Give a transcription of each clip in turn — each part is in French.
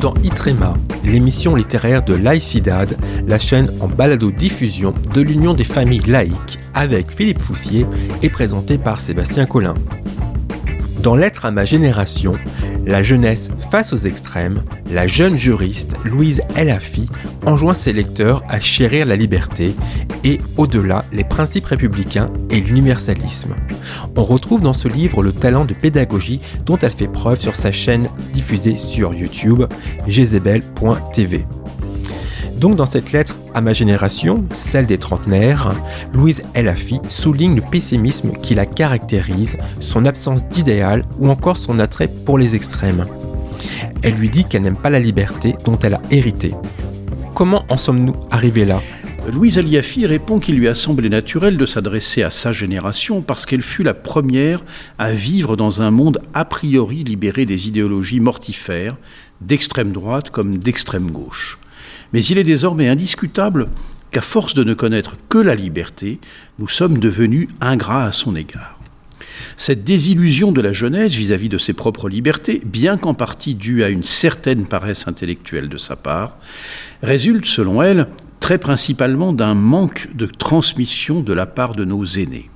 dans Itrema, l'émission littéraire de Laïcidad, la chaîne en balado-diffusion de l'Union des familles laïques, avec Philippe Foussier et présenté par Sébastien Collin. Dans Lettre à ma génération, la jeunesse face aux extrêmes, la jeune juriste Louise Elafi enjoint ses lecteurs à chérir la liberté et, au-delà, les principes républicains et l'universalisme. On retrouve dans ce livre le talent de pédagogie dont elle fait preuve sur sa chaîne diffusée sur YouTube, jezebel.tv. Donc dans cette lettre à ma génération, celle des trentenaires, Louise Elafi souligne le pessimisme qui la caractérise, son absence d'idéal ou encore son attrait pour les extrêmes. Elle lui dit qu'elle n'aime pas la liberté dont elle a hérité. Comment en sommes-nous arrivés là? Louise Aliafi répond qu'il lui a semblé naturel de s'adresser à sa génération parce qu'elle fut la première à vivre dans un monde a priori libéré des idéologies mortifères, d'extrême droite comme d'extrême gauche. Mais il est désormais indiscutable qu'à force de ne connaître que la liberté, nous sommes devenus ingrats à son égard. Cette désillusion de la jeunesse vis-à-vis de ses propres libertés, bien qu'en partie due à une certaine paresse intellectuelle de sa part, résulte, selon elle, très principalement d'un manque de transmission de la part de nos aînés.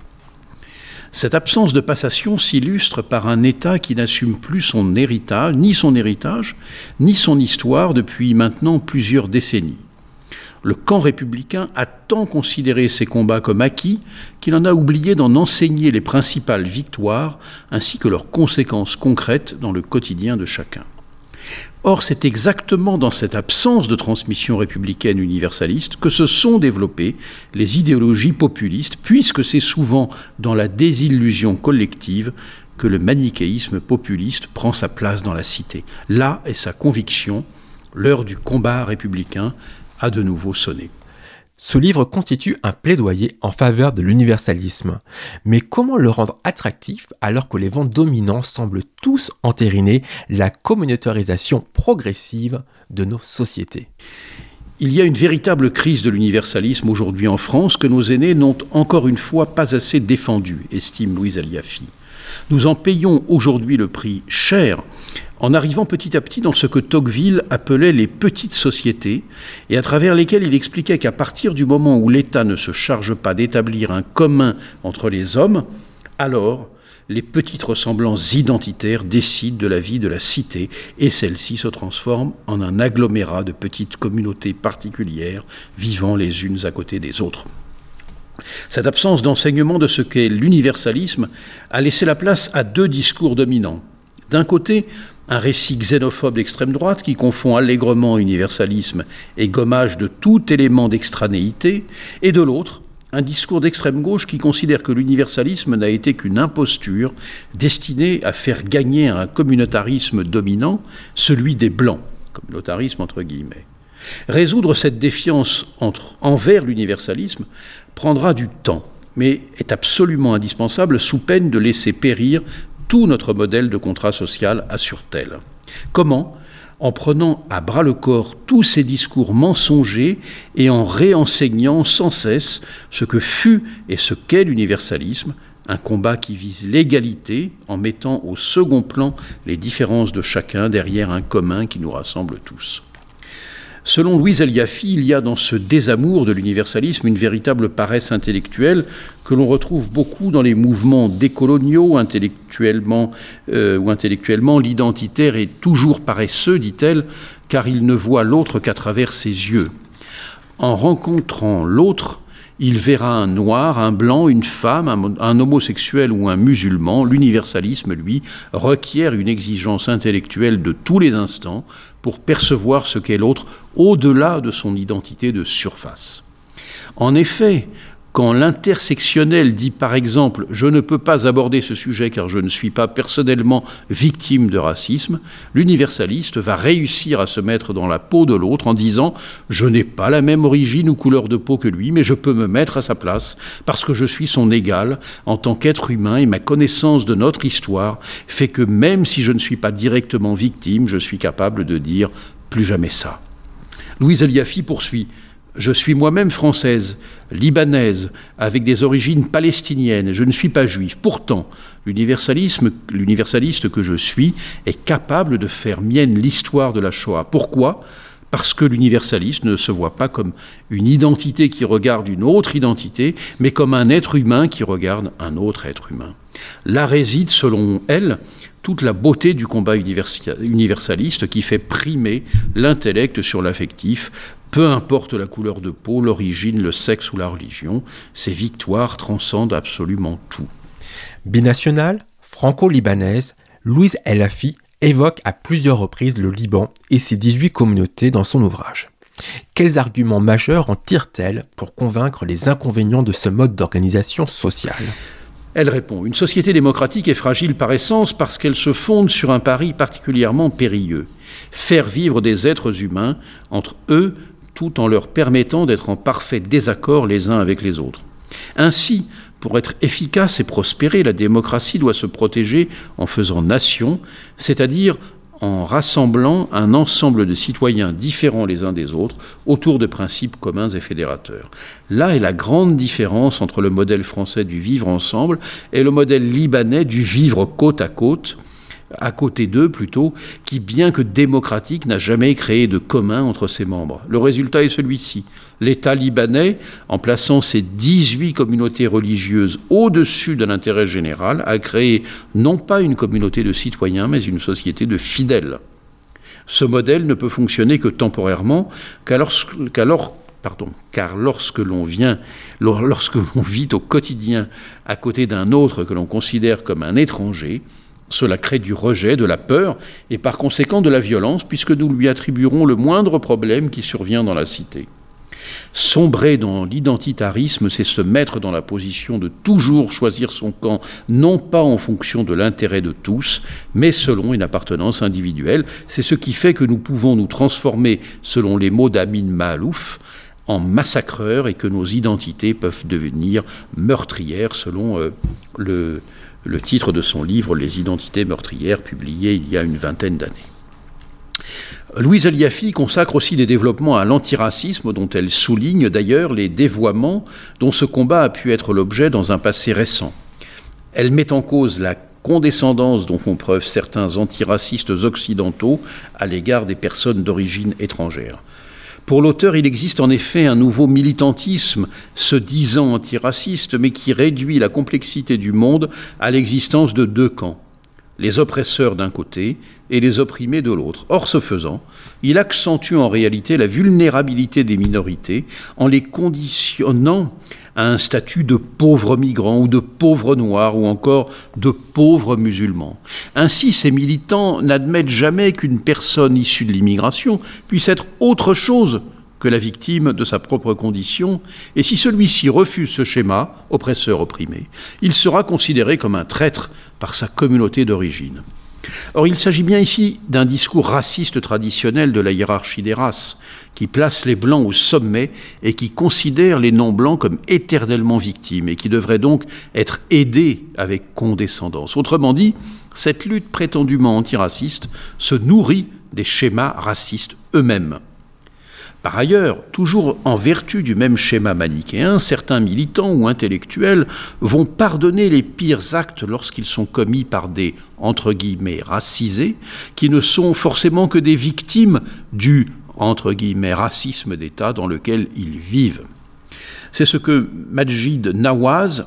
Cette absence de passation s'illustre par un État qui n'assume plus son héritage, ni son héritage, ni son histoire depuis maintenant plusieurs décennies. Le camp républicain a tant considéré ses combats comme acquis qu'il en a oublié d'en enseigner les principales victoires ainsi que leurs conséquences concrètes dans le quotidien de chacun. Or, c'est exactement dans cette absence de transmission républicaine universaliste que se sont développées les idéologies populistes, puisque c'est souvent dans la désillusion collective que le manichéisme populiste prend sa place dans la cité. Là est sa conviction, l'heure du combat républicain a de nouveau sonné. Ce livre constitue un plaidoyer en faveur de l'universalisme. Mais comment le rendre attractif alors que les vents dominants semblent tous entériner la communautarisation progressive de nos sociétés? Il y a une véritable crise de l'universalisme aujourd'hui en France que nos aînés n'ont encore une fois pas assez défendu, estime Louise Aliafi. Nous en payons aujourd'hui le prix cher en arrivant petit à petit dans ce que Tocqueville appelait les petites sociétés, et à travers lesquelles il expliquait qu'à partir du moment où l'État ne se charge pas d'établir un commun entre les hommes, alors les petites ressemblances identitaires décident de la vie de la cité, et celle-ci se transforme en un agglomérat de petites communautés particulières vivant les unes à côté des autres. Cette absence d'enseignement de ce qu'est l'universalisme a laissé la place à deux discours dominants. D'un côté, un récit xénophobe d'extrême droite qui confond allègrement universalisme et gommage de tout élément d'extranéité, et de l'autre, un discours d'extrême gauche qui considère que l'universalisme n'a été qu'une imposture destinée à faire gagner un communautarisme dominant, celui des blancs, communautarisme entre guillemets. Résoudre cette défiance envers l'universalisme prendra du temps, mais est absolument indispensable sous peine de laisser périr tout notre modèle de contrat social, assure-t-elle. Comment en prenant à bras le corps tous ces discours mensongers et en réenseignant sans cesse ce que fut et ce qu'est l'universalisme, un combat qui vise l'égalité en mettant au second plan les différences de chacun derrière un commun qui nous rassemble tous. Selon Louise Aliafi, il y a dans ce désamour de l'universalisme une véritable paresse intellectuelle que l'on retrouve beaucoup dans les mouvements décoloniaux intellectuellement euh, ou intellectuellement. L'identitaire est toujours paresseux, dit-elle, car il ne voit l'autre qu'à travers ses yeux. En rencontrant l'autre, il verra un noir, un blanc, une femme, un, homosexuel ou un musulman. L'universalisme, lui, requiert une exigence intellectuelle de tous les instants pour percevoir ce qu'est l'autre au-delà de son identité de surface. En effet, quand l'intersectionnel dit par exemple je ne peux pas aborder ce sujet car je ne suis pas personnellement victime de racisme, l'universaliste va réussir à se mettre dans la peau de l'autre en disant je n'ai pas la même origine ou couleur de peau que lui, mais je peux me mettre à sa place parce que je suis son égal en tant qu'être humain et ma connaissance de notre histoire fait que même si je ne suis pas directement victime, je suis capable de dire plus jamais ça. Louise Aliafi poursuit je suis moi-même française. Libanaise, avec des origines palestiniennes. Je ne suis pas juif. Pourtant, l'universalisme, l'universaliste que je suis est capable de faire mienne l'histoire de la Shoah. Pourquoi? Parce que l'universaliste ne se voit pas comme une identité qui regarde une autre identité, mais comme un être humain qui regarde un autre être humain. Là réside, selon elle, toute la beauté du combat universaliste qui fait primer l'intellect sur l'affectif, peu importe la couleur de peau, l'origine, le sexe ou la religion, ces victoires transcendent absolument tout. Binationale, franco-libanaise, Louise Elafi évoque à plusieurs reprises le Liban et ses 18 communautés dans son ouvrage. Quels arguments majeurs en tire-t-elle pour convaincre les inconvénients de ce mode d'organisation sociale? Elle répond Une société démocratique est fragile par essence parce qu'elle se fonde sur un pari particulièrement périlleux faire vivre des êtres humains entre eux tout en leur permettant d'être en parfait désaccord les uns avec les autres. Ainsi, pour être efficace et prospérer, la démocratie doit se protéger en faisant nation, c'est-à-dire en rassemblant un ensemble de citoyens différents les uns des autres autour de principes communs et fédérateurs. Là est la grande différence entre le modèle français du vivre ensemble et le modèle libanais du vivre côte à côte, à côté d'eux plutôt, qui, bien que démocratique, n'a jamais créé de commun entre ses membres. Le résultat est celui-ci. L'État libanais, en plaçant ses 18 communautés religieuses au-dessus de l'intérêt général, a créé non pas une communauté de citoyens, mais une société de fidèles. Ce modèle ne peut fonctionner que temporairement, qu'alors Pardon, car lorsque l'on vient, lorsque l'on vit au quotidien à côté d'un autre que l'on considère comme un étranger, cela crée du rejet, de la peur et par conséquent de la violence, puisque nous lui attribuerons le moindre problème qui survient dans la cité. Sombrer dans l'identitarisme, c'est se mettre dans la position de toujours choisir son camp, non pas en fonction de l'intérêt de tous, mais selon une appartenance individuelle. C'est ce qui fait que nous pouvons nous transformer, selon les mots d'Amin Mahalouf, en massacreurs et que nos identités peuvent devenir meurtrières, selon euh, le, le titre de son livre Les identités meurtrières, publié il y a une vingtaine d'années. Louise Aliafi consacre aussi des développements à l'antiracisme, dont elle souligne d'ailleurs les dévoiements dont ce combat a pu être l'objet dans un passé récent. Elle met en cause la condescendance dont font preuve certains antiracistes occidentaux à l'égard des personnes d'origine étrangère. Pour l'auteur, il existe en effet un nouveau militantisme, se disant antiraciste, mais qui réduit la complexité du monde à l'existence de deux camps, les oppresseurs d'un côté et les opprimés de l'autre. Or, ce faisant, il accentue en réalité la vulnérabilité des minorités en les conditionnant à un statut de pauvres migrants ou de pauvres noirs ou encore de pauvres musulmans. Ainsi, ces militants n'admettent jamais qu'une personne issue de l'immigration puisse être autre chose que la victime de sa propre condition, et si celui-ci refuse ce schéma, oppresseur opprimé, il sera considéré comme un traître par sa communauté d'origine. Or, il s'agit bien ici d'un discours raciste traditionnel de la hiérarchie des races, qui place les Blancs au sommet et qui considère les non-Blancs comme éternellement victimes et qui devrait donc être aidés avec condescendance. Autrement dit, cette lutte prétendument antiraciste se nourrit des schémas racistes eux-mêmes. Par ailleurs, toujours en vertu du même schéma manichéen, certains militants ou intellectuels vont pardonner les pires actes lorsqu'ils sont commis par des entre racisés, qui ne sont forcément que des victimes du entre racisme d'État dans lequel ils vivent. C'est ce que Majid Nawaz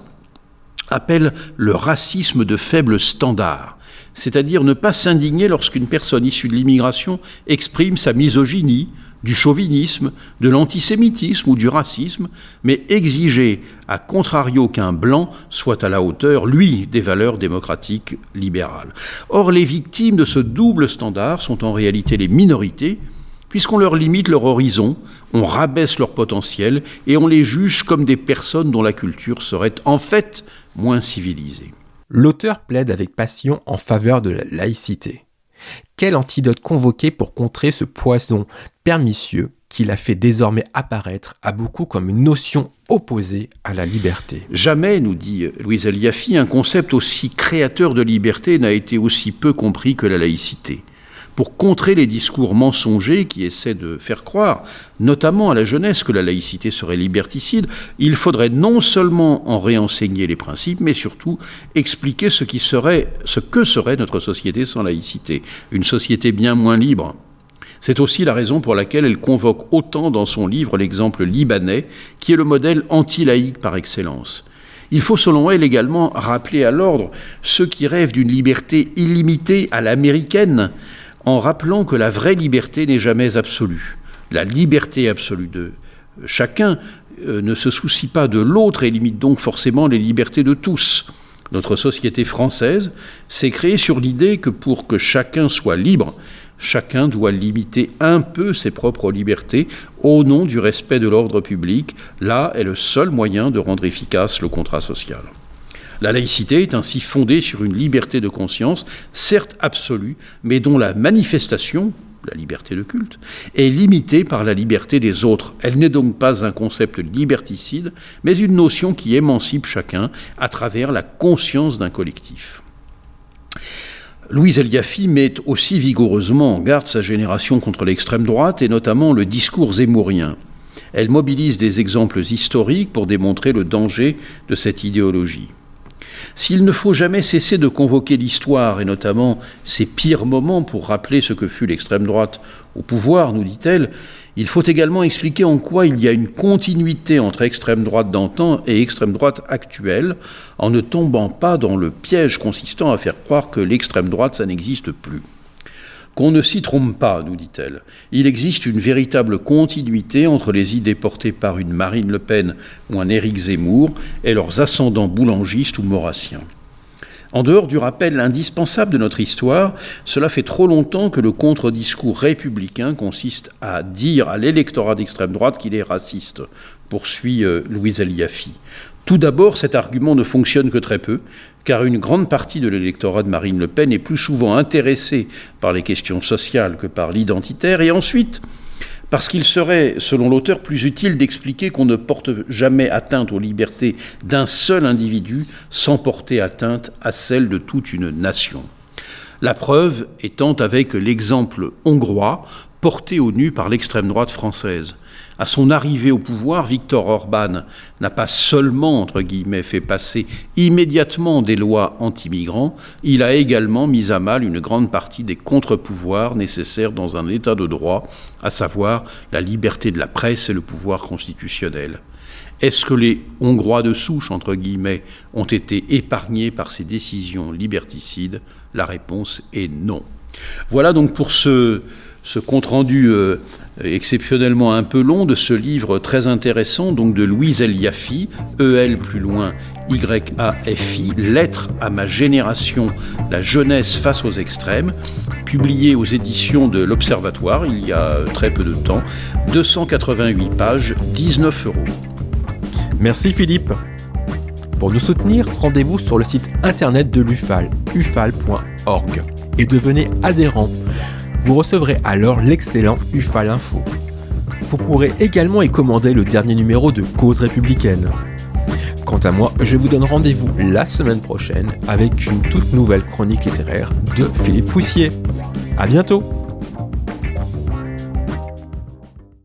appelle le racisme de faible standard, c'est-à-dire ne pas s'indigner lorsqu'une personne issue de l'immigration exprime sa misogynie, du chauvinisme, de l'antisémitisme ou du racisme, mais exiger, à contrario qu'un blanc soit à la hauteur, lui, des valeurs démocratiques libérales. Or, les victimes de ce double standard sont en réalité les minorités, puisqu'on leur limite leur horizon, on rabaisse leur potentiel et on les juge comme des personnes dont la culture serait en fait moins civilisée. L'auteur plaide avec passion en faveur de la laïcité. Quel antidote convoquer pour contrer ce poison pernicieux qui l'a fait désormais apparaître à beaucoup comme une notion opposée à la liberté? Jamais, nous dit Louise Aliafi, un concept aussi créateur de liberté n'a été aussi peu compris que la laïcité. Pour contrer les discours mensongers qui essaient de faire croire, notamment à la jeunesse, que la laïcité serait liberticide, il faudrait non seulement en réenseigner les principes, mais surtout expliquer ce, qui serait, ce que serait notre société sans laïcité. Une société bien moins libre, c'est aussi la raison pour laquelle elle convoque autant dans son livre l'exemple libanais, qui est le modèle anti-laïque par excellence. Il faut selon elle également rappeler à l'ordre ceux qui rêvent d'une liberté illimitée à l'américaine, en rappelant que la vraie liberté n'est jamais absolue. La liberté absolue de chacun euh, ne se soucie pas de l'autre et limite donc forcément les libertés de tous. Notre société française s'est créée sur l'idée que pour que chacun soit libre, chacun doit limiter un peu ses propres libertés au nom du respect de l'ordre public. Là est le seul moyen de rendre efficace le contrat social. La laïcité est ainsi fondée sur une liberté de conscience, certes absolue, mais dont la manifestation, la liberté de culte, est limitée par la liberté des autres. Elle n'est donc pas un concept liberticide, mais une notion qui émancipe chacun à travers la conscience d'un collectif. Louise Eliafi met aussi vigoureusement en garde sa génération contre l'extrême droite et notamment le discours zémourien. Elle mobilise des exemples historiques pour démontrer le danger de cette idéologie. S'il ne faut jamais cesser de convoquer l'histoire, et notamment ses pires moments, pour rappeler ce que fut l'extrême droite au pouvoir, nous dit-elle, il faut également expliquer en quoi il y a une continuité entre extrême droite d'antan et extrême droite actuelle, en ne tombant pas dans le piège consistant à faire croire que l'extrême droite, ça n'existe plus. Qu'on ne s'y trompe pas, nous dit-elle. Il existe une véritable continuité entre les idées portées par une Marine Le Pen ou un Éric Zemmour et leurs ascendants boulangistes ou maurassiens. En dehors du rappel indispensable de notre histoire, cela fait trop longtemps que le contre-discours républicain consiste à dire à l'électorat d'extrême droite qu'il est raciste, poursuit euh, Louise Aliafi. Tout d'abord, cet argument ne fonctionne que très peu, car une grande partie de l'électorat de Marine Le Pen est plus souvent intéressée par les questions sociales que par l'identitaire, et ensuite, parce qu'il serait, selon l'auteur, plus utile d'expliquer qu'on ne porte jamais atteinte aux libertés d'un seul individu sans porter atteinte à celles de toute une nation. La preuve étant avec l'exemple hongrois porté au nu par l'extrême droite française. À son arrivée au pouvoir, Viktor Orban n'a pas seulement, entre guillemets, fait passer immédiatement des lois anti-migrants, il a également mis à mal une grande partie des contre-pouvoirs nécessaires dans un État de droit, à savoir la liberté de la presse et le pouvoir constitutionnel. Est-ce que les Hongrois de souche, entre guillemets, ont été épargnés par ces décisions liberticides? La réponse est non. Voilà donc pour ce, ce compte-rendu euh, exceptionnellement un peu long de ce livre très intéressant, donc de Louise Eliafi, E-L plus loin, Y-A-F-I, Lettre à ma génération, la jeunesse face aux extrêmes, publié aux éditions de l'Observatoire il y a très peu de temps, 288 pages, 19 euros. Merci Philippe. Pour nous soutenir, rendez-vous sur le site internet de l'UFAL, ufal.org, et devenez adhérent. Vous recevrez alors l'excellent UFAL Info. Vous pourrez également y commander le dernier numéro de Cause républicaine. Quant à moi, je vous donne rendez-vous la semaine prochaine avec une toute nouvelle chronique littéraire de Philippe Foussier. A bientôt